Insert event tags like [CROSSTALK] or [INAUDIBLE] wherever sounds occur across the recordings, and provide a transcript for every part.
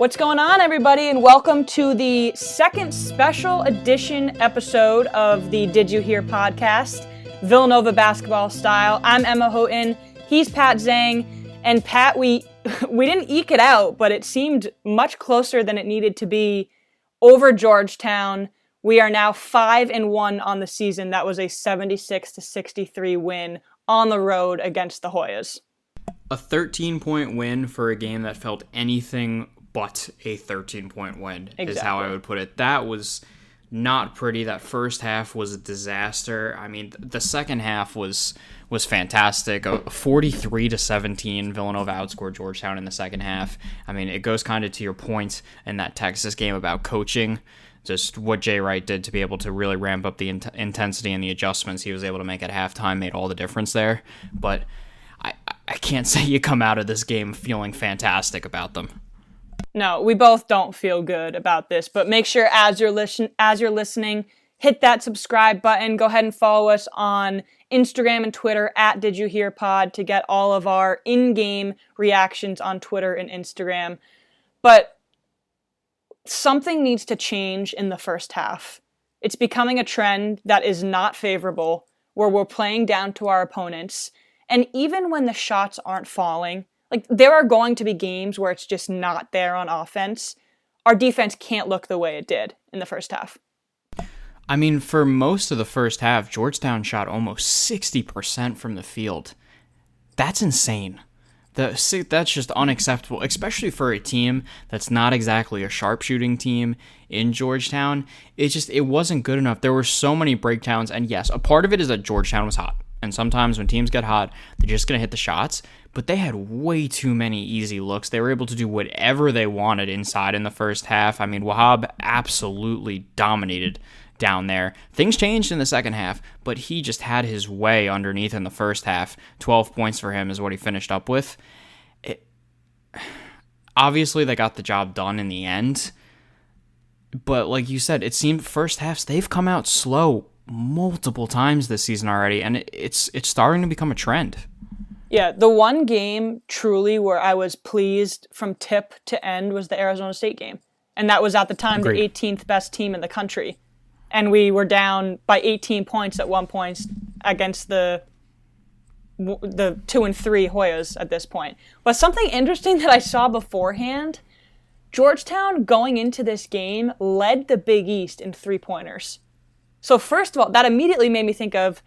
What's going on, everybody, and welcome to the second special edition episode of the Did You Hear podcast, Villanova basketball style. I'm Emma Houghton. He's Pat Zhang, and Pat, we [LAUGHS] we didn't eke it out, but it seemed much closer than it needed to be over Georgetown. We are now five and one on the season. That was a 76 to 63 win on the road against the Hoyas. A 13 point win for a game that felt anything but a 13 point win exactly. is how I would put it. That was not pretty. That first half was a disaster. I mean, the second half was was fantastic. A 43 to 17 Villanova outscored Georgetown in the second half. I mean, it goes kind of to your point in that Texas game about coaching. Just what Jay Wright did to be able to really ramp up the in- intensity and the adjustments he was able to make at halftime made all the difference there. But I, I can't [LAUGHS] say you come out of this game feeling fantastic about them. No, we both don't feel good about this, but make sure as you're listen as you're listening, hit that subscribe button. Go ahead and follow us on Instagram and Twitter at Did You Hear Pod to get all of our in-game reactions on Twitter and Instagram. But something needs to change in the first half. It's becoming a trend that is not favorable, where we're playing down to our opponents. And even when the shots aren't falling, like there are going to be games where it's just not there on offense. Our defense can't look the way it did in the first half. I mean, for most of the first half, Georgetown shot almost 60% from the field. That's insane. The, that's just unacceptable, especially for a team that's not exactly a sharpshooting team in Georgetown. It just it wasn't good enough. There were so many breakdowns, and yes, a part of it is that Georgetown was hot. And sometimes when teams get hot, they're just to hit the shots. But they had way too many easy looks. They were able to do whatever they wanted inside in the first half. I mean, Wahab absolutely dominated down there. Things changed in the second half, but he just had his way underneath in the first half. 12 points for him is what he finished up with. It, obviously, they got the job done in the end. But like you said, it seemed first halves they've come out slow multiple times this season already, and it's it's starting to become a trend. Yeah, the one game truly where I was pleased from tip to end was the Arizona State game. And that was at the time Agreed. the 18th best team in the country. And we were down by 18 points at one point against the the 2 and 3 Hoyas at this point. But something interesting that I saw beforehand, Georgetown going into this game led the Big East in three-pointers. So first of all, that immediately made me think of,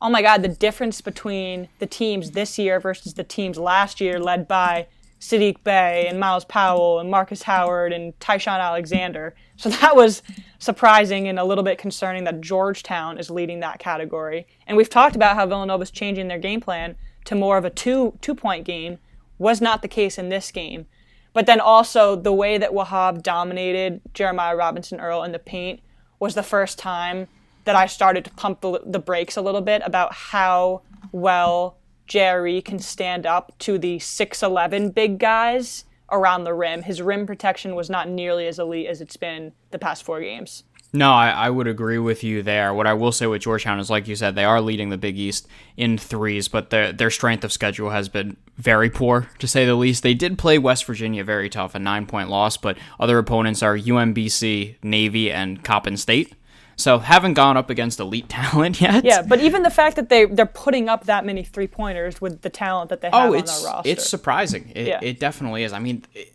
oh my God, the difference between the teams this year versus the teams last year, led by Saddiq Bey and Myles Powell and Markus Howard and Ty-Shon Alexander. So that was surprising and a little bit concerning that Georgetown is leading that category. And we've talked about how Villanova's changing their game plan to more of a two two point game. Was not the case in this game. But then also the way that Wahab dominated Jeremiah Robinson Earl in the paint was the first time that I started to pump the, the brakes a little bit about how well Jerry can stand up to the 6'11 big guys around the rim. His rim protection was not nearly as elite as it's been the past four games. No, I, I, would agree with you there. What I will say with Georgetown is, like you said, they are leading the Big East in threes, but their their strength of schedule has been very poor, to say the least. They did play West Virginia very tough, a nine point loss, but other opponents are UMBC, Navy, and Coppin State. So haven't gone up against elite [LAUGHS] talent yet. Yeah, but even the fact that they they're putting up that many three pointers with the talent that they oh, have oh, on their roster. It's surprising. It, yeah. it definitely is. I mean, it,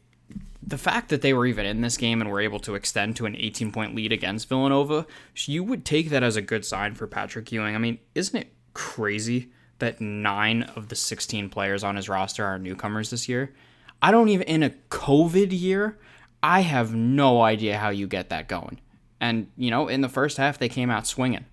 the fact that they were even in this game and were able to extend to an 18 point lead against Villanova, you would take that as a good sign for Patrick Ewing. I mean, isn't it crazy that nine of the 16 players on his roster are newcomers this year? I don't even in a COVID year. I have no idea how you get that going. And, you know, in the first half, they came out swinging.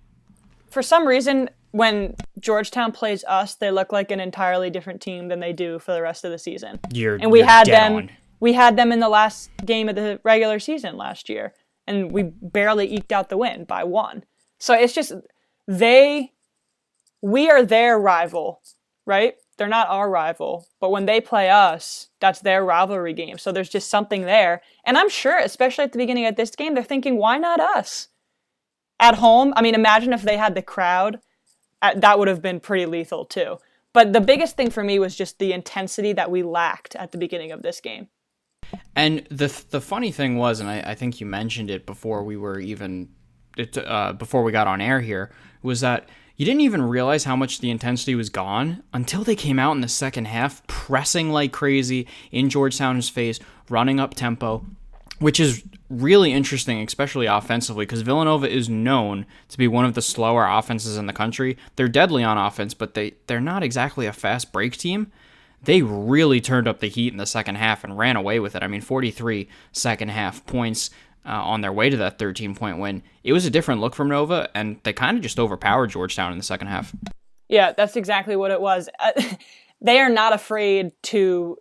For some reason, when Georgetown plays us, they look like an entirely different team than they do for the rest of the season. You're, and we had them. On. We had them in the last game of the regular season last year, and we barely eked out the win by one. So it's just they, we are their rival, right? They're not our rival, but when they play us, that's their rivalry game. So there's just something there. And I'm sure, especially at the beginning of this game, they're thinking, why not us? At home, I mean, imagine if they had the crowd, that would have been pretty lethal too. But the biggest thing for me was just the intensity that we lacked at the beginning of this game. And the the funny thing was, and I, I think you mentioned it before we were even uh, before we got on air here, was that you didn't even realize how much the intensity was gone until they came out in the second half, pressing like crazy in Georgetown's face, running up tempo, which is really interesting, especially offensively, because Villanova is known to be one of the slower offenses in the country. They're deadly on offense, but they, they're not exactly a fast break team. They really turned up the heat in the second half and ran away with it. I mean, 43 second half points uh, on their way to that 13 point win. It was a different look from Nova, and they kind of just overpowered Georgetown in the second half. Yeah, that's exactly what it was. Uh, [LAUGHS] they are not afraid to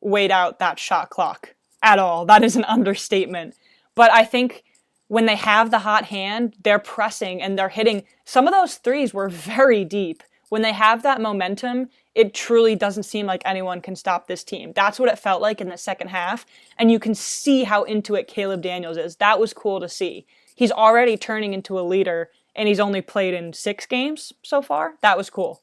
wait out that shot clock at all. That is an understatement. But I think when they have the hot hand, they're pressing and they're hitting. Some of those threes were very deep. When they have that momentum, it truly doesn't seem like anyone can stop this team. That's what it felt like in the second half. And you can see how into it Caleb Daniels is. That was cool to see. He's already turning into a leader, and he's only played in six games so far. That was cool.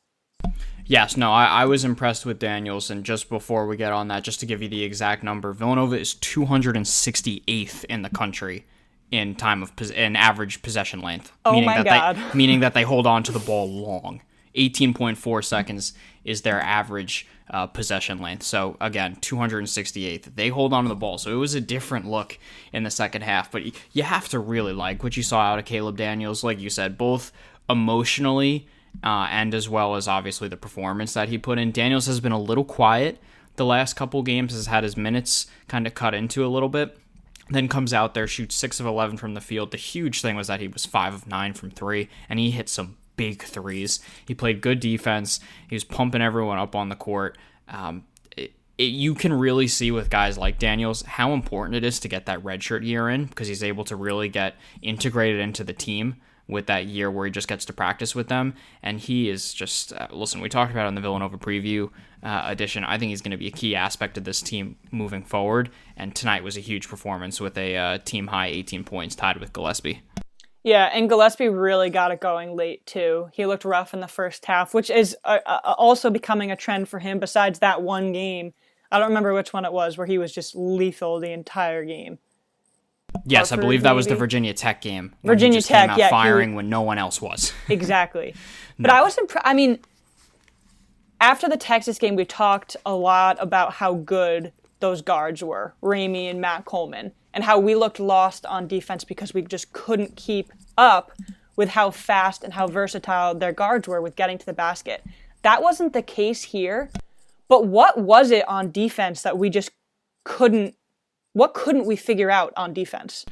Yes, no, I, I, was impressed with Daniels. And just before we get on that, just to give you the exact number, Villanova is 268th in the country in time of in average possession length. Oh meaning my that God. They, meaning that they hold on to the ball long. 18.4 seconds is their average uh, possession length. So again, 268th. They hold on to the ball. So it was a different look in the second half. But you have to really like what you saw out of Caleb Daniels, like you said, both emotionally uh, and as well as obviously the performance that he put in. Daniels has been a little quiet the last couple games, has had his minutes kind of cut into a little bit. Then comes out there, shoots six of eleven from the field. The huge thing was that he was five of nine from three, and he hit some big threes. He played good defense. He was pumping everyone up on the court. Um, it, it, you can really see with guys like Daniels how important it is to get that redshirt year in because he's able to really get integrated into the team with that year where he just gets to practice with them. And he is just, uh, listen, we talked about it in the Villanova preview uh, edition. I think he's going to be a key aspect of this team moving forward. And tonight was a huge performance with a uh, team high 18 points tied with Gillespie. Yeah, and Gillespie really got it going late too. He looked rough in the first half, which is uh, uh, also becoming a trend for him. Besides that one game, I don't remember which one it was, where he was just lethal the entire game. Yes, Hartford, I believe that maybe? was the Virginia Tech game. Virginia Tech, yeah, firing when no one else was. [LAUGHS] exactly, no. but I was impressed. I mean, after the Texas game, we talked a lot about how good those guards were, Ramey and Matt Coleman, and how we looked lost on defense because we just couldn't keep up with how fast and how versatile their guards were with getting to the basket. That wasn't the case here. But what was it on defense that we just couldn't what couldn't we figure out on defense?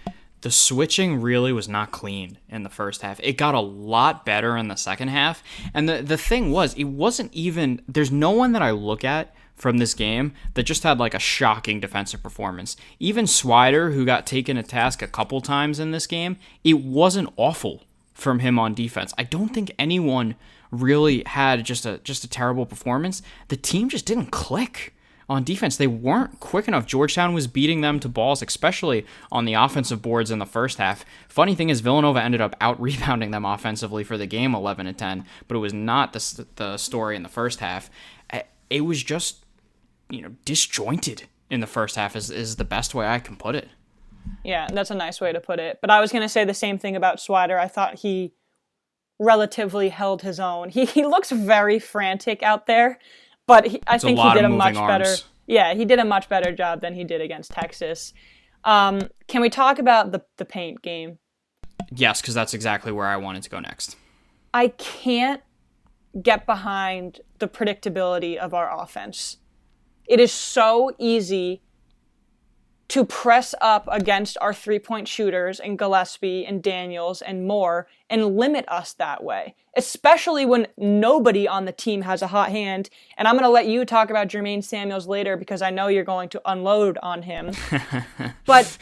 The switching really was not clean in the first half. It got a lot better in the second half. And the the thing was, it wasn't even there's no one that I look at from this game that just had like a shocking defensive performance. Even Swider, who got taken to task a couple times in this game, it wasn't awful from him on defense. I don't think anyone really had just a just a terrible performance. The team just didn't click on defense. They weren't quick enough. Georgetown was beating them to balls, especially on the offensive boards in the first half. Funny thing is, Villanova ended up out rebounding them offensively for the game 11 to 10, but it was not the, the story in the first half. Eh, it was just, you know, disjointed in the first half, is, is the best way I can put it. Yeah, that's a nice way to put it. But I was going to say the same thing about Swider. I thought he relatively held his own. He, he looks very frantic out there but he, I think he did a much arms. better. Yeah, he did a much better job than he did against Texas. Um, can we talk about the the paint game? Yes, because that's exactly where I wanted to go next. I can't get behind the predictability of our offense. It is so easy to press up against our three point shooters and Gillespie and Daniels and more and limit us that way, especially when nobody on the team has a hot hand. And I'm going to let you talk about Jermaine Samuels later because I know you're going to unload on him. [LAUGHS] but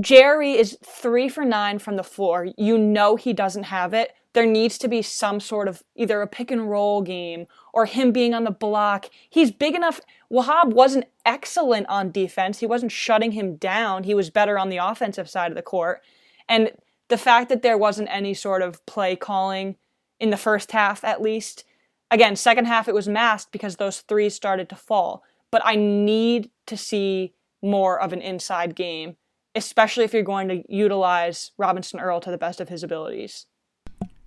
Jerry is three for nine from the floor. You know he doesn't have it there needs to be some sort of either a pick and roll game or him being on the block. He's big enough. Wahab wasn't excellent on defense. He wasn't shutting him down. He was better on the offensive side of the court. And the fact that there wasn't any sort of play calling in the first half, at least, again, second half it was masked because those threes started to fall. But I need to see more of an inside game, especially if you're going to utilize Robinson Earl to the best of his abilities.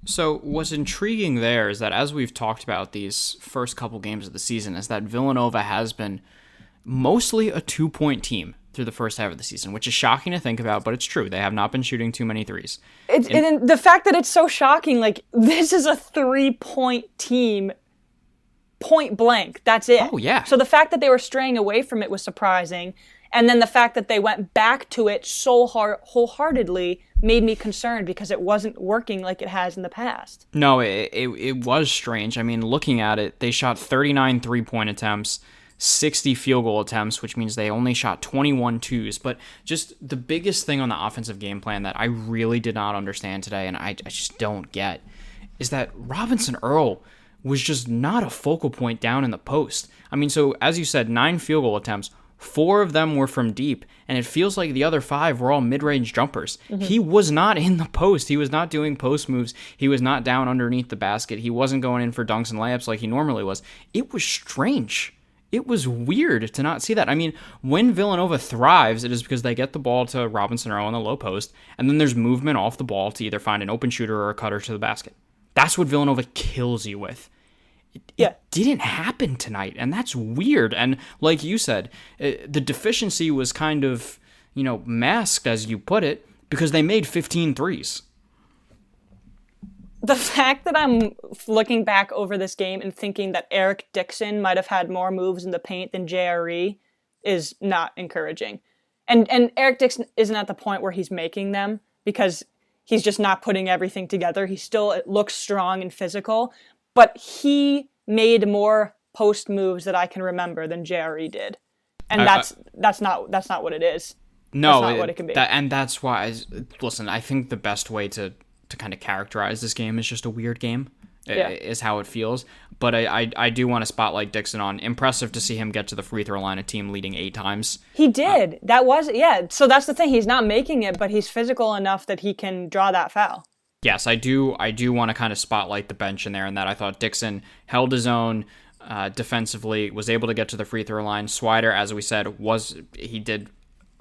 So, what's intriguing there is that as we've talked about these first couple games of the season, is that Villanova has been mostly a two point team through the first half of the season, which is shocking to think about, but it's true. They have not been shooting too many threes. It's, and, and the fact that it's so shocking, like, this is a three point team, point blank. That's it. Oh, yeah. So the fact that they were straying away from it was surprising. And then the fact that they went back to it so hard, wholeheartedly made me concerned because it wasn't working like it has in the past. No, it, it, it was strange. I mean, looking at it, they shot 39 three point attempts. 60 field goal attempts, which means they only shot 21 twos. But just the biggest thing on the offensive game plan that I really did not understand today, and I, I just don't get, is that Robinson Earl was just not a focal point down in the post. I mean, so as you said, nine field goal attempts. Four of them were from deep, and it feels like the other five were all mid range jumpers. Mm-hmm. He was not in the post. He was not doing post moves. He was not down underneath the basket. He wasn't going in for dunks and layups like he normally was. It was strange it was weird to not see that. I mean, when Villanova thrives, it is because they get the ball to Robinson Earl on the low post, and then there's movement off the ball to either find an open shooter or a cutter to the basket. That's what Villanova kills you with. It, yeah. it didn't happen tonight, and that's weird. And like you said, it, uh, the deficiency was kind of, you know, masked, as you put it, because they made 15 threes the fact that I'm looking back over this game and thinking that Eric Dixon might have had more moves in the paint than JRE is not encouraging. And and Eric Dixon isn't at the point where he's making them because he's just not putting everything together. He still looks strong and physical, but he made more post moves that I can remember than JRE did. And that's that's not that's not what it is. No, that's not what it can be. That, and that's why. Listen, I think the best way to to kind of characterize this game is just a weird game. Yeah. Is how it feels, but I, I, I do want to spotlight Dixon on impressive to see him get to the free throw line, a team leading eight times. He did. Uh, that was yeah. So that's the thing. He's not making it, but he's physical enough that he can draw that foul. Yes, I do. I do want to kind of spotlight the bench in there, and that I thought Dixon held his own uh, defensively, was able to get to the free throw line. Swider, as we said, was he did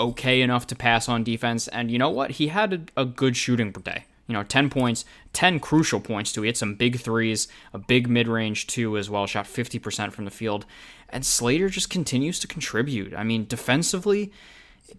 okay enough to pass on defense, and you know what? He had a, a good shooting day you know, 10 points, 10 crucial points too. He had some big threes, a big mid range too as well, shot 50% from the field. And Slater just continues to contribute. I mean, defensively,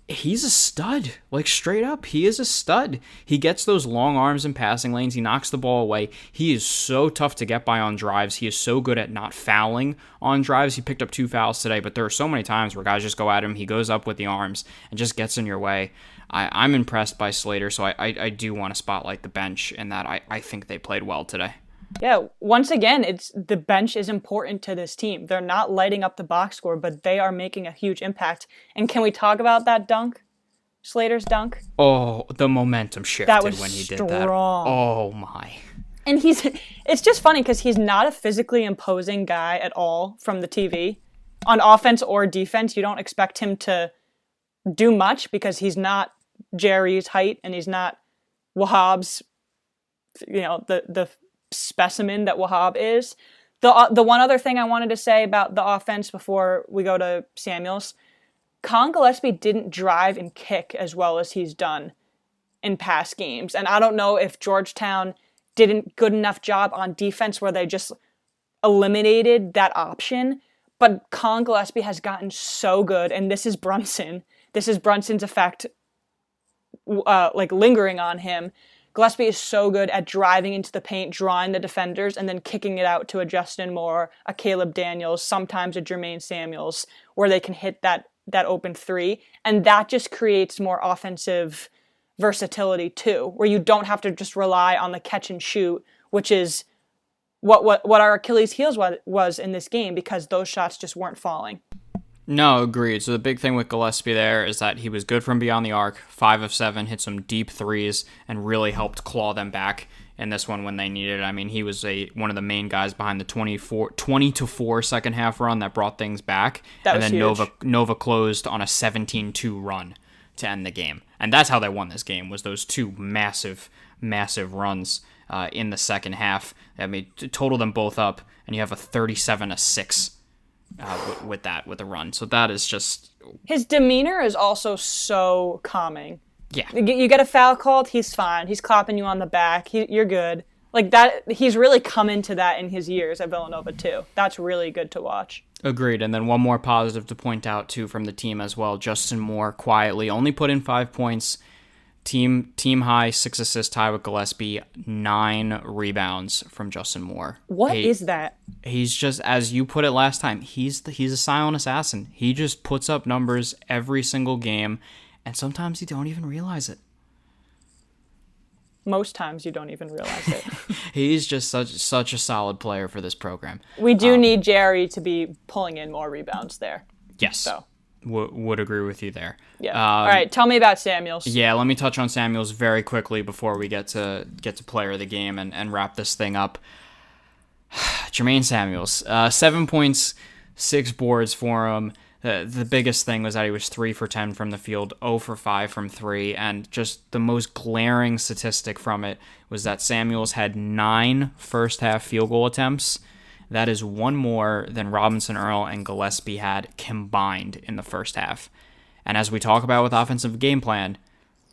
he's a stud. Like straight up, he is a stud. He gets those long arms and passing lanes. He knocks the ball away. He is so tough to get by on drives. He is so good at not fouling on drives. He picked up two fouls today, but there are so many times where guys just go at him. He goes up with the arms and just gets in your way. I, am I'm impressed by Slater, so I, I, I do want to spotlight the bench in that I, I think they played well today. Yeah, once again, it's the bench is important to this team. They're not lighting up the box score, but they are making a huge impact. And can we talk about that dunk? Slater's dunk? Oh, the momentum shifted that was when he strong. did that. Oh my. And he's it's just funny cuz he's not a physically imposing guy at all from the TV. On offense or defense, you don't expect him to do much because he's not Jerry's height and he's not Wahab's you know the the specimen that Wahab is. The uh, the one other thing I wanted to say about the offense before we go to Samuels, Collin Gillespie didn't drive and kick as well as he's done in past games, and I don't know if Georgetown didn't good enough job on defense where they just eliminated that option. But Collin Gillespie has gotten so good, and this is Brunson. This is Brunson's effect, uh, like lingering on him Gillespie is so good at driving into the paint, drawing the defenders, and then kicking it out to a Justin Moore, a Caleb Daniels, sometimes a Jermaine Samuels, where they can hit that that open three, and that just creates more offensive versatility too, where you don't have to just rely on the catch and shoot, which is what what what our Achilles heels was, was in this game because those shots just weren't falling. No, agreed. So the big thing with Gillespie there is that he was good from beyond the arc, five of seven, hit some deep threes, and really helped claw them back in this one when they needed it. I mean, he was a one of the main guys behind the 24, 20 to four second half run that brought things back, that and then huge. Nova Nova closed on a 17-2 run to end the game, and that's how they won this game. Was those two massive, massive runs uh, in the second half? I mean, total them both up, and you have a 37 to six uh, with, with, that with a run. So that is just his demeanor is also so calming. Yeah. You get a foul called, he's fine. He's clapping you on the back. He, you're good. Like that, he's really come into that in his years at Villanova too. That's really good to watch. Agreed. And then one more positive to point out too from the team as well. Justin Moore quietly only put in five points. Team team high six assists tie with Gillespie, nine rebounds from Justin Moore. What is that? He's just as you put it last time. He's the, he's a silent assassin. He just puts up numbers every single game, and sometimes you don't even realize it most times you don't even realize it. [LAUGHS] He's just such such a solid player for this program. We do um, need Jerry to be pulling in more rebounds there. Yes. So w- would agree with you there. Yeah. Um, All right. Tell me about Samuels. Yeah. Let me touch on Samuels very quickly before we get to get to player of the game and, and wrap this thing up. [SIGHS] Jermaine Samuels, uh, seven points, six boards for him the the biggest thing was that he was three for ten from the field, 0 for five from three, and just the most glaring statistic from it was that Samuels had nine first half field goal attempts. That is one more than Robinson Earl and Gillespie had combined in the first half. And as we talk about with offensive game plan,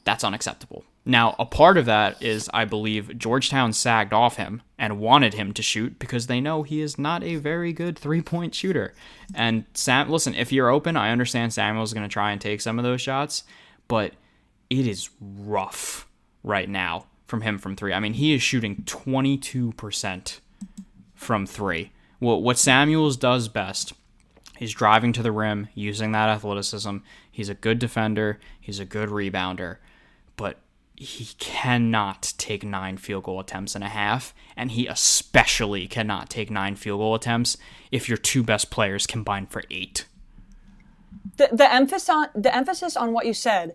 that's unacceptable. Now, a part of that is I believe Georgetown sagged off him and wanted him to shoot because they know he is not a very good three point shooter. And Sam, listen, if you're open, I understand Samuel's going to try and take some of those shots, but it is rough right now from him from three. I mean, he is shooting 22% from three. What, what Samuels does best is driving to the rim, using that athleticism. He's a good defender, he's a good rebounder, but he cannot take nine field goal attempts and a half, and he especially cannot take nine field goal attempts if your two best players combine for eight. The, the emphasis on the emphasis on what you said,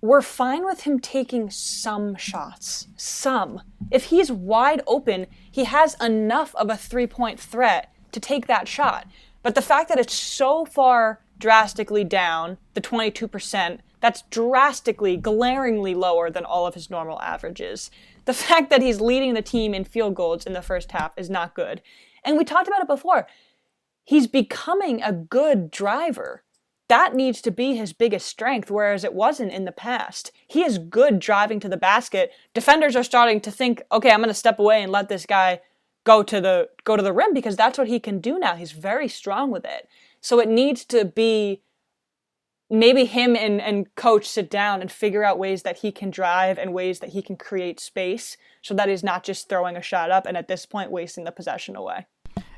we're fine with him taking some shots. Some. If he's wide open, he has enough of a three point threat to take that shot. But the fact that it's so far drastically down, the 22%, that's drastically, glaringly lower than all of his normal averages. The fact that he's leading the team in field goals in the first half is not good. And we talked about it before. He's becoming a good driver. That needs to be his biggest strength, whereas it wasn't in the past. He is good driving to the basket. Defenders are starting to think, okay, I'm going to step away and let this guy go to the go to the rim because that's what he can do now. He's very strong with it. So it needs to be maybe him and, and coach sit down and figure out ways that he can drive and ways that he can create space so that he's not just throwing a shot up and at this point wasting the possession away.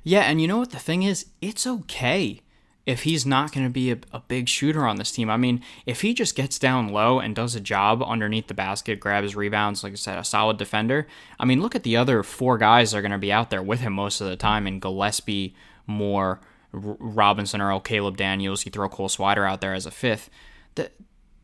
Yeah, and you know what the thing is? It's okay if he's not going to be a, a, big shooter on this team. I mean, if he just gets down low and does a job underneath the basket, grabs rebounds, like I said, a solid defender. I mean, look at the other four guys that are going to be out there with him most of the time in Gillespie, Moore, Robinson Earl, Caleb Daniels, you throw Cole Swider out there as a fifth. That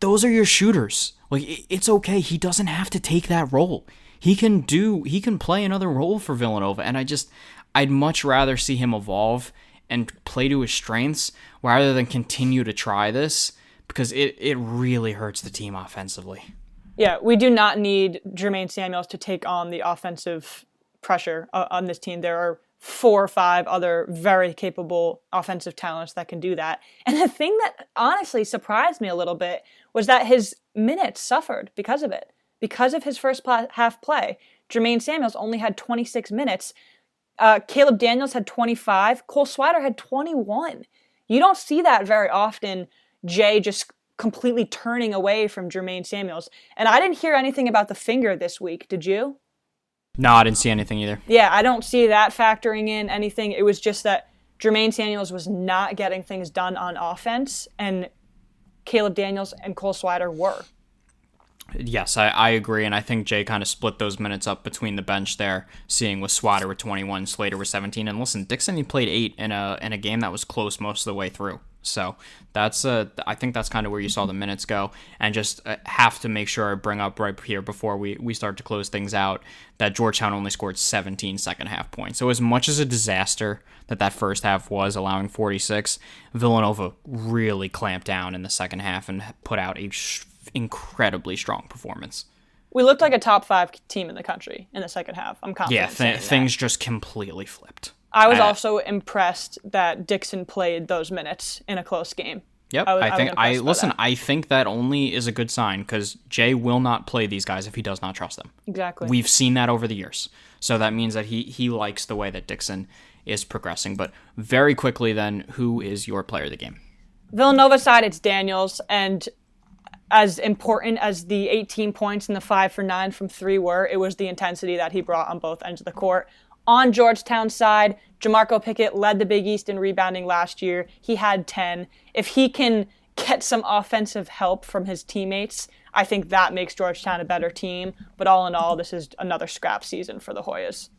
those are your shooters. Like it's okay. He doesn't have to take that role. He can do. He can play another role for Villanova, and I just I'd much rather see him evolve and play to his strengths rather than continue to try this because it it really hurts the team offensively. Yeah, we do not need Jermaine Samuels to take on the offensive pressure uh, on this team. There are four or five other very capable offensive talents that can do that. And the thing that honestly surprised me a little bit was that his minutes suffered because of it. Because of his first half play, Jermaine Samuels only had 26 minutes. Uh, Caleb Daniels had 25. Cole Swider had 21. You don't see that very often. Jay just completely turning away from Jermaine Samuels. And I didn't hear anything about the finger this week. Did you? No, I didn't see anything either. Yeah, I don't see that factoring in anything. It was just that Jermaine Samuels was not getting things done on offense, and Caleb Daniels and Cole Swider were. Yes, I, I agree, and I think Jay kind of split those minutes up between the bench there, seeing with Swider with 21, Slater with 17, and listen, Dixon he played eight in a in a game that was close most of the way through. So that's uh, I think that's kind of where you saw the minutes go, and just uh, have to make sure I bring up right here before we we start to close things out that Georgetown only scored 17 second half points. So as much as a disaster that that first half was, allowing 46, Villanova really clamped down in the second half and put out a sh- incredibly strong performance. We looked like a top five team in the country in the second half. I'm confident. Yeah, th- things just completely flipped. I was uh, also impressed that Dixon played those minutes in a close game. Yep, I, was, I think I, by listen. that. I think that only is a good sign because Jay will not play these guys if he does not trust them. exactly. We've seen that over the years, so that means that he he likes the way that Dixon is progressing. But very quickly, then, who is your player of the game? Villanova side, it's Daniels, and as important as the 18 points and the five for nine from three were, it was the intensity that he brought on both ends of the court. On Georgetown's side, Jamorko Pickett led the Big East in rebounding last year. He had 10. If he can get some offensive help from his teammates, I think that makes Georgetown a better team. But all in all, this is another scrap season for the Hoyas.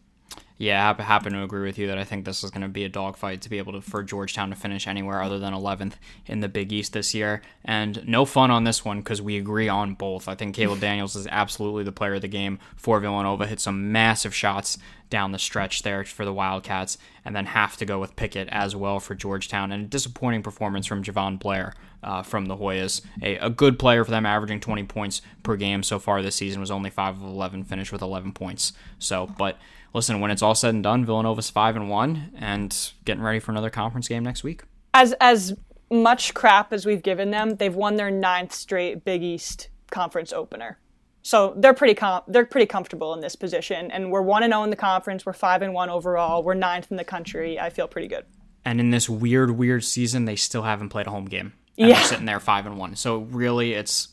Yeah, I happen to agree with you that I think this is going to be a dogfight to be able to for Georgetown to finish anywhere other than 11th in the Big East this year. And no fun on this one because we agree on both. I think Caleb Daniels is absolutely the player of the game for Villanova. Hit some massive shots down the stretch there for the Wildcats, and then have to go with Pickett as well for Georgetown. And a disappointing performance from Jahvon Blair uh, from the Hoyas. A, a good player for them, averaging 20 points per game so far this season. Was only 5 of 11, finished with 11 points. So, but listen, when it's all said and done, Villanova's 5 and 1 and getting ready for another conference game next week. As as much crap as we've given them, they've won their ninth straight Big East conference opener. So they're pretty com- they're pretty comfortable in this position, and we're one and zero in the conference. We're five and one overall. We're ninth in the country. I feel pretty good. And in this weird, weird season, they still haven't played a home game. And Yeah. they're sitting there 5 and 1. So really, it's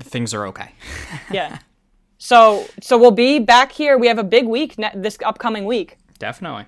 things are okay. Yeah. [LAUGHS] so so we'll be back here. We have a big week ne- this upcoming week. Definitely.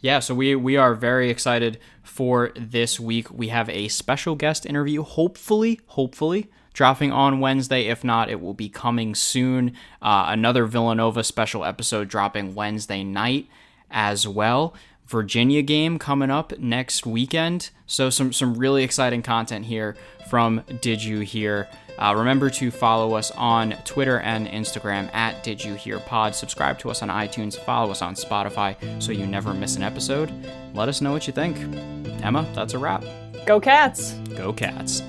Yeah, so we we are very excited for this week. We have a special guest interview, hopefully, hopefully dropping on Wednesday. If not, it will be coming soon. Uh, another Villanova special episode dropping Wednesday night as well. Virginia game coming up next weekend. So some some really exciting content here from Did You Hear? Uh, remember to follow us on Twitter and Instagram at Did You Hear Pod. Subscribe to us on iTunes. Follow us on Spotify so you never miss an episode. Let us know what you think. Emma, that's a wrap. Go Cats! Go Cats.